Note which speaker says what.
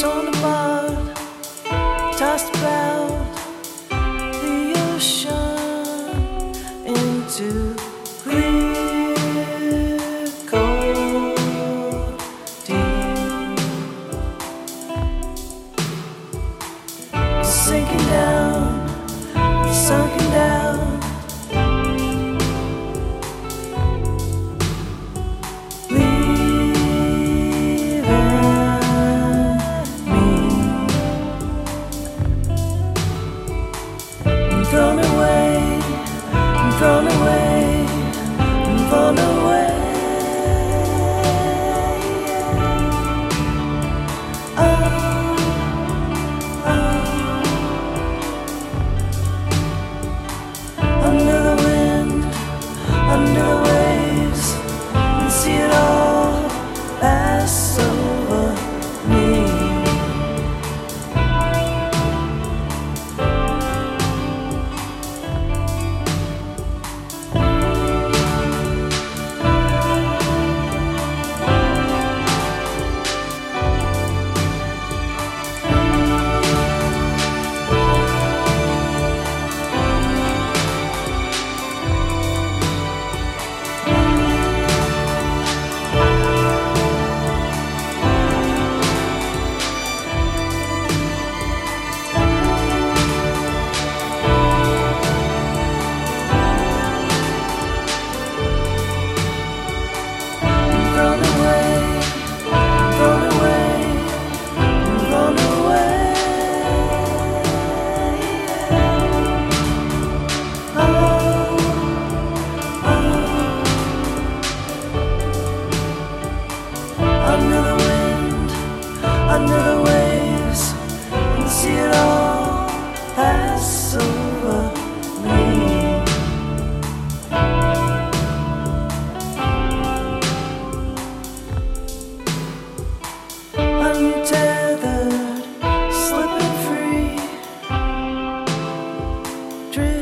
Speaker 1: torn apart, tossed about the ocean into clear deep. Sinking down, sunken down. drift